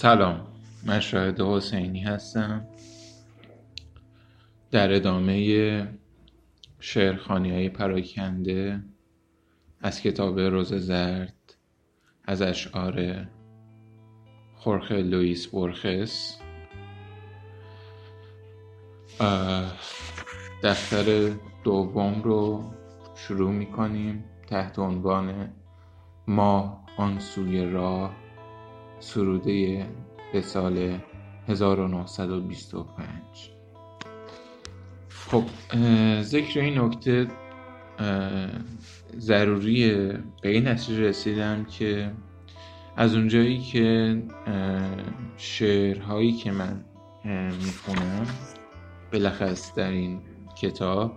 سلام من شاهد حسینی هستم. در ادامه شعرخانی های پراکنده از کتاب روز زرد از اشعار خورخ لوئیس بورخس دفتر دوم رو شروع می کنیم تحت عنوان ما آن سوی راه. سروده به سال 1925 خب ذکر این نکته ضروریه به این نتیجه رسیدم که از اونجایی که شعرهایی که من می‌خونم بلخص در این کتاب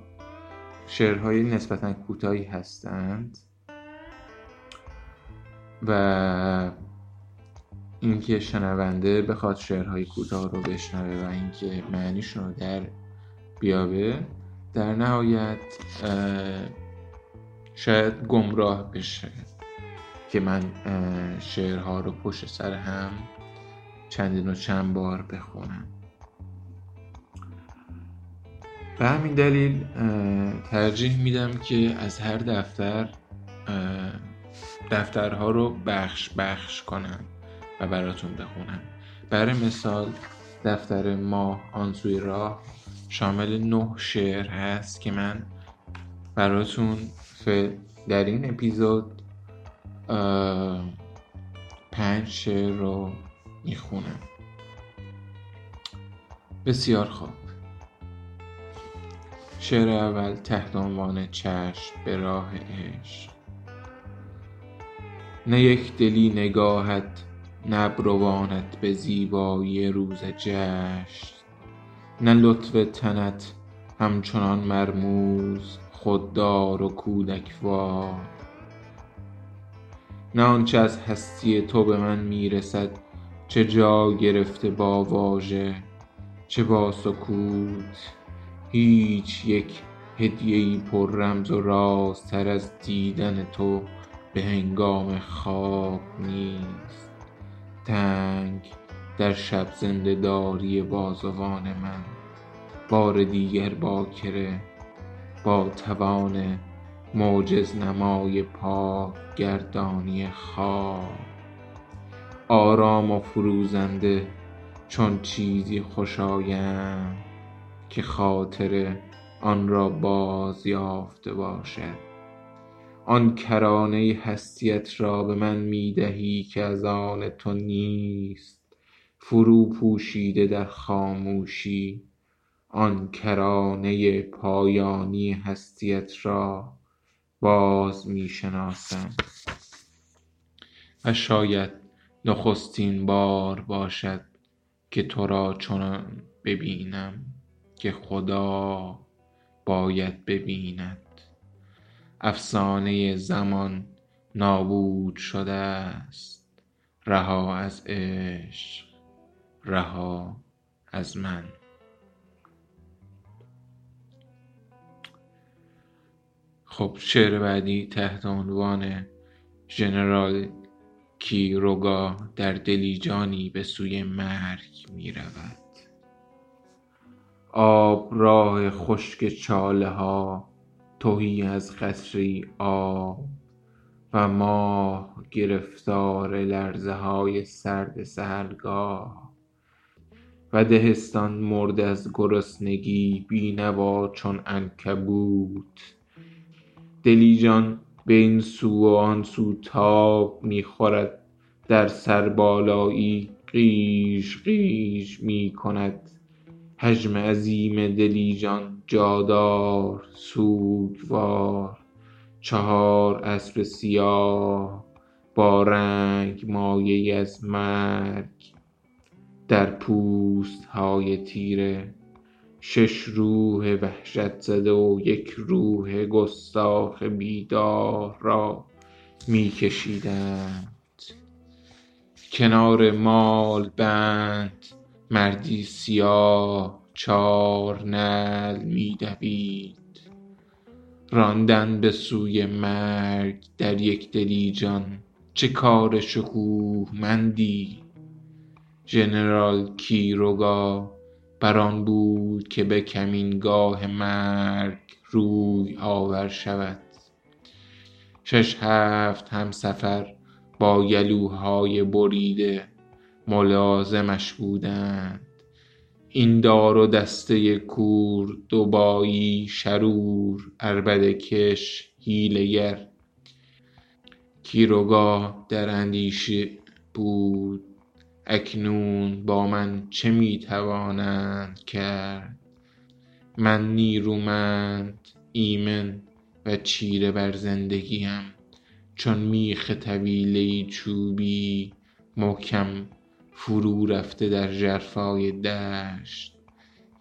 شعرهای نسبتا کوتاهی هستند و اینکه شنونده بخواد شعرهای کوتاه رو بشنوه و اینکه معنیشون رو در بیابه در نهایت شاید گمراه بشه که من شعرها رو پشت سر هم چندین و چند بار بخونم. به همین دلیل ترجیح میدم که از هر دفتر دفترها رو بخش بخش کنم. براتون بخونم. برای مثال دفتر ما آنسوی راه شامل نه شعر هست که من براتون در این اپیزود پنج شعر رو می‌خونم. بسیار خوب. شعر اول تحت عنوان چشم به راه عشق. نه یک دلی نگاهت نبروانت به زیبایی روز جشن. نه لطف تنت همچنان مرموز خوددار و کودکوار. نه آنچه از هستی تو به من می‌رسد چه جا گرفته با واژه چه با سکوت. هیچ یک هدیهای پر رمز و رازتر از دیدن تو به هنگام خواب نیست. تنگ در شب داری بازوان من. بار دیگر باکره با توان معجز نمای پاک گردانی خواب. آرام و فروزنده چون چیزی خوشایند که خاطر آن را باز یافته باشد. آن کرانه هستیت را به من می دهی که از آن تو نیست. فرو پوشیده در خاموشی آن کرانه پایانی هستیت را باز می شناسم و شاید نخستین بار باشد که تو را چنان ببینم که خدا باید ببیند. افسانه زمان نابود شده است. رها از عشق رها از من. خب شعر بعدی تحت عنوان ژنرال کیروگا در دلیجانی به سوی مرگ می رود. آب راه خشک چاله ها تهی از قطرهای آب و ماه گرفتار لرزه های سرد سحرگاه و دهستان مرده از گرسنگی بینوا چون عنکبوت. دلیجان به این سو و آن سو تاب می‌خورد در سربالایی قیش قیش می‌کند حجم عظیم دلیجان جادار سوگوار چهار اسب سیاه با رنگ مایه از مرگ. در پوست های تیره شش روح وحشت زده و یک روح گستاخ بیدار را می کشیدند کنار مال بند مردی سیاه چار نعل می دوید. راندن به سوی مرگ در یک دلیجان چه کار شکوهمندی ژنرال کیروگا بر آن بود که به کمینگاه مرگ روی آور شود. شش هفت همسفر با گلوهای بریده ملازمش بودند. این دار و دسته کور دبایی شرور عربده کش حیله گر. کیروگا در اندیشه بود اکنون با من چه می توانند کرد؟ من نیرومند ایمن و چیره بر زندگیم. چون میخ طویله چوبی محکم فرو رفته در ژرفای دشت.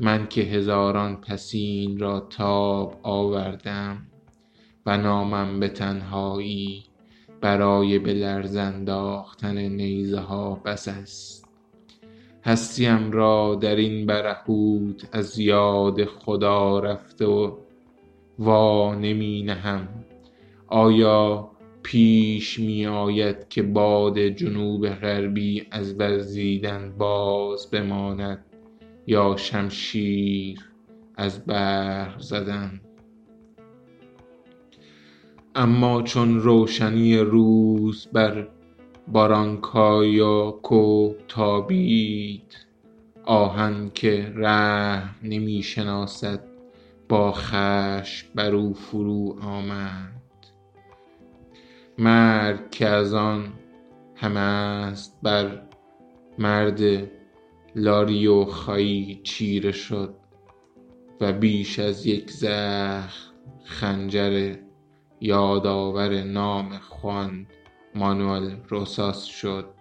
من که هزاران پسین را تاب آوردم و نامم به تنهایی برای به لرز انداختن نیزه ها بس است. هستیم را در این برهوت از یاد خدا رفته و وا نمی نهم. آیا پیش می آید که باد جنوب غربی از وزیدن باز بماند یا شمشیر از برق زدن. اما چون روشنی روز بر بارانکایوکو تابید آهن که رحم نمی شناسد با خشم بر او فرو آمد. مرگ که از آن همه است بر مرد لاریوخایی چیره شد و بیش از یک زخم خنجر یادآور نام خوان مانوئل روساس شد.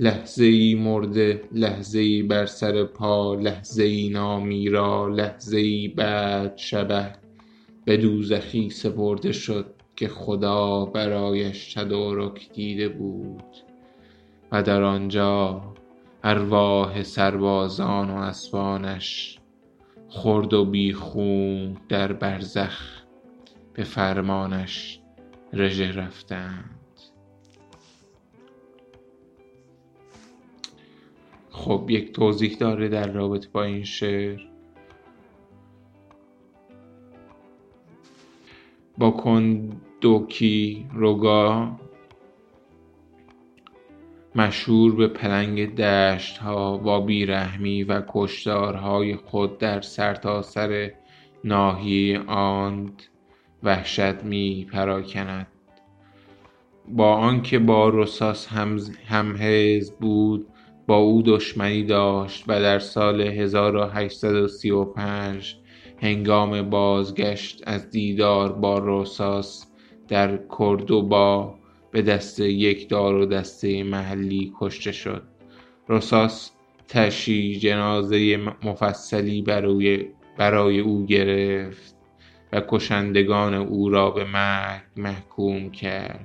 لحظه ای مرده لحظه ای بر سر پا لحظه ای نامیرا لحظه ای بعد شبه به دوزخی سپرده شد. که خدا برایش تدارک دیده بود و در آنجا ارواح سربازان و اسبانش خرد و بی خون در برزخ به فرمانش رژه رفتند. خب یک توضیح داره در رابطه با این شعر. با کندوکی روگا مشهور به پلنگ دشت ها با بیرحمی و کشتارهای خود در سرتاسر ناحیه آند وحشت می پراکند با آنکه با رساس هم حزب بود با او دشمنی داشت و در سال 1835 هنگام بازگشت از دیدار با روساس در کردوبا به دست یک دار و دسته محلی کشته شد. روساس تشی جنازه مفصلی برای, برای او گرفت و کشندگان او را به مرگ محکوم کرد.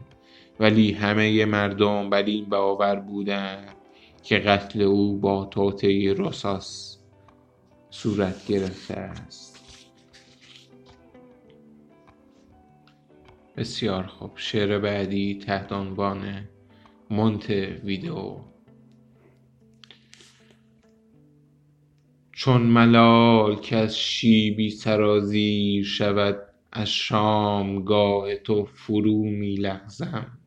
ولی همه مردم بر این باور بودند که قتل او با توطئه رساس صورت گرفته است. بسیار خوب. شعر بعدی تحت عنوان مونت ویدئو. چون ملال که از شیبی سرازیر شود از شامگاه تو فرو می لغزم.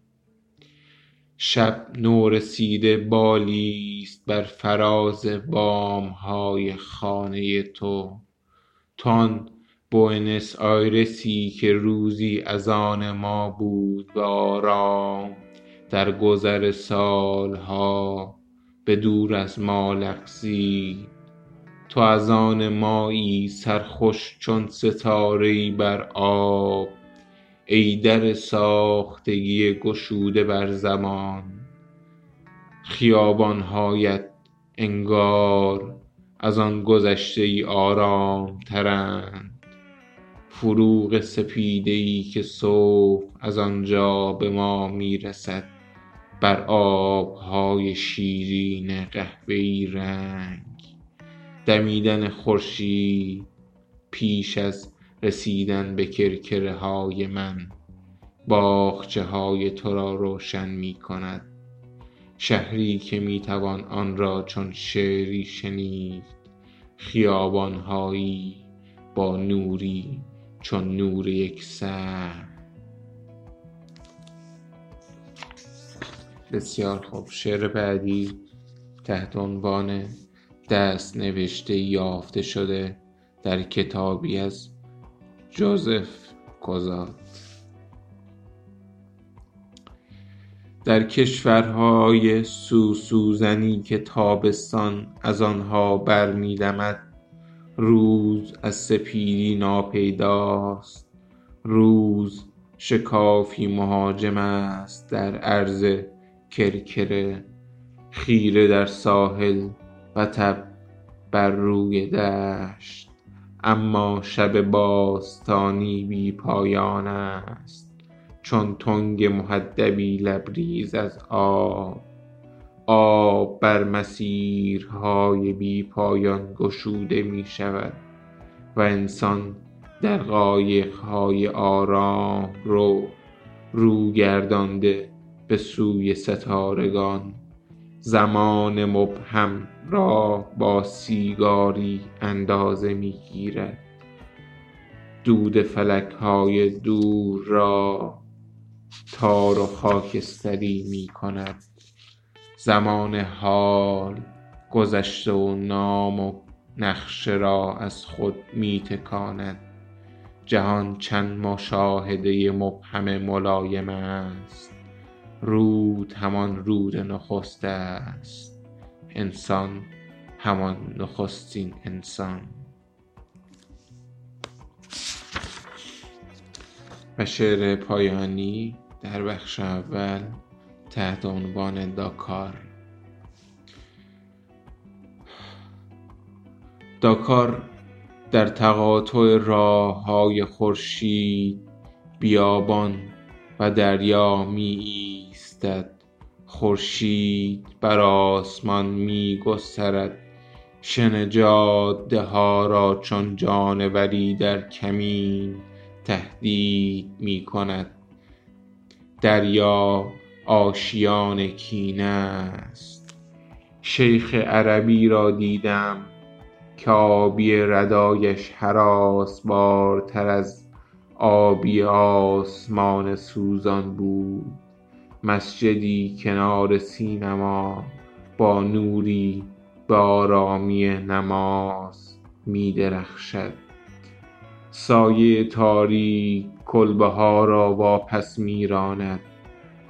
شب نورسیده بالی است بر فراز بام های خانه تو. تو آن بوئنوس آیرسی که روزی از آن ما بود به آرام در گذر سالها به دور از ما لغزید. تو از آن مایی سرخوش چون ستاره بر آب ای در ساختگی گشوده بر زمان. خیابان هایت انگار از آن گذشته ای آرام ترند فروغ سپیده ای که صبح از آنجا به ما می رسد بر آبهای شیرین قهوه‌ای رنگ. دمیدن خورشید پیش از رسیدن به کرکره های من. باغچه های تو را روشن می کند شهری که می‌توان آن را چون شعری شنید. خیابانهایی با نوری چون نور یکسر بسیار خوب. شعر بعدی تحت عنوان دست نوشته یافته شده در کتابی از جوزف کوزات. در کشورهای سوسوزنی که تابستان از آنها برمیدمد روز از سپیدی ناپیداست. روز شکافی مهاجم است در عرض کرکره خیره در ساحل و تب بر روی دشت. اما شب باستانی بی پایان است. چون تنگ مهدبی لبریز از آب. آب بر مسیرهای بی پایان گشوده می شود و انسان در قایقهای آرام رو رو گردانده به سوی ستارگان. زمان مبهم را با سیگاری اندازه می گیرد. دود فلک های دور را تار و خاکستری می کند. زمان حال گذشته و نام و نقشه را از خود می تکاند جهان چند مشاهده مبهم ملایم است. رود همان رود نخست است. انسان همان نخستین انسان. و شعر پایانی در بخش اول تحت عنوان داکار. داکار در تقاطع راه های خورشید بیابان و دریا می ایستد خورشید بر آسمان می گسترد شن جاده ها را چون جانوری در کمین تهدید می کند دریا آشیان کینه است. شیخ عربی را دیدم که آبی ردایش هراسبارتر از آبی آسمان سوزان بود. مسجدی کنار سینما با نوری به آرامی نماز می درخشد. سایه تاریک کلبه ها را واپس می راند.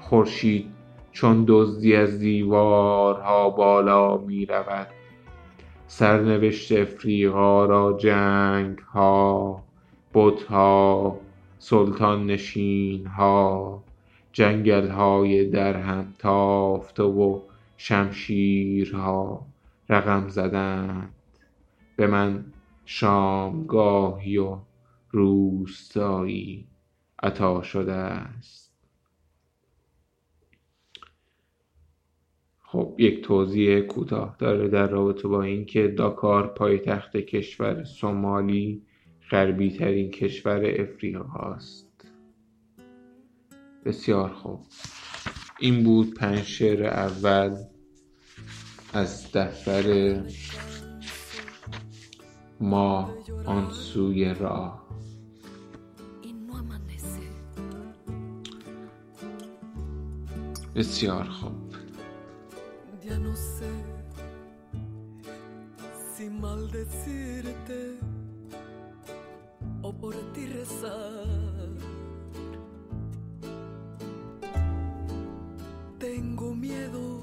خورشید چون دزدی از دیوارها بالا می رود سرنوشت افریقا را جنگ ها بت ها سلطان نشین ها جنگل های درهم تافته و شمشیرها رقم زدند. به من شامگاهی و روستایی عطا شده است. خب یک توضیح کوتاه داره در رابطه با اینکه داکار پایتخت کشور سومالی غربی ترین کشور افریقا است بسیار خوب. این بود پنج شعر اول از دفتر ما آن سوی راه. بسیار خوب. Ya no sé si maldecirte o por ti rezar. Tengo miedo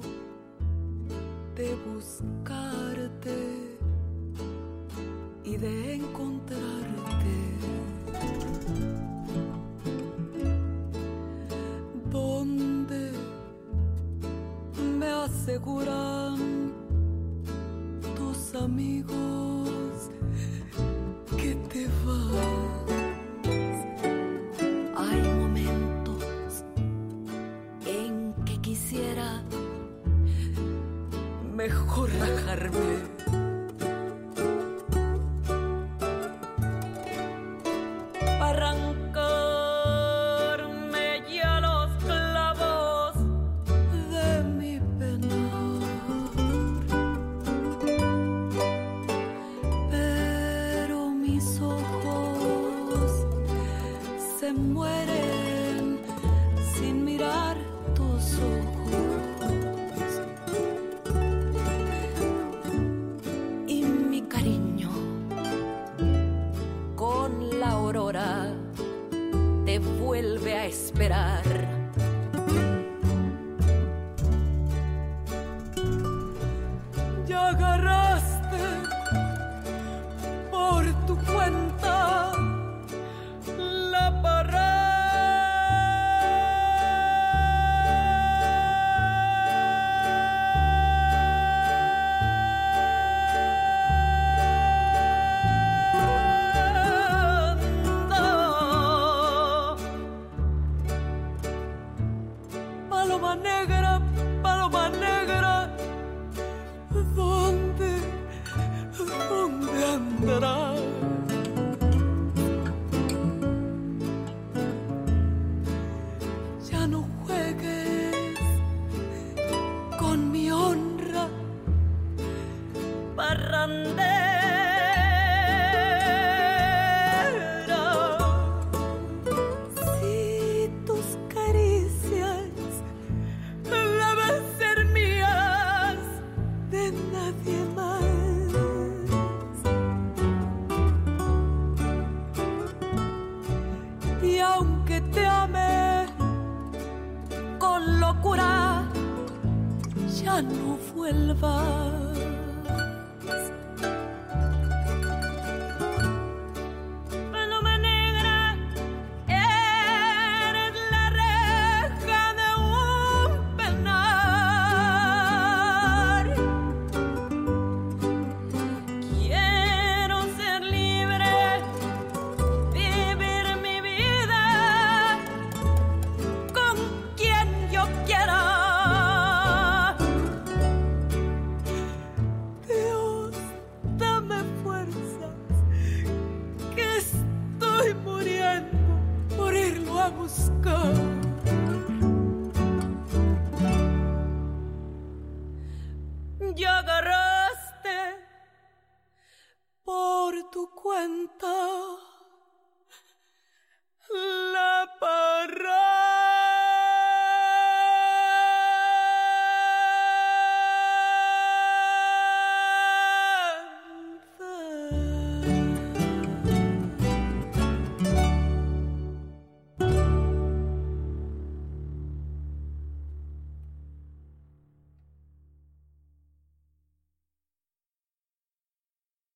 de buscarte y de encontrarte. Quisiera mejor rajarme. Esperar. y agarraste por tu cuenta.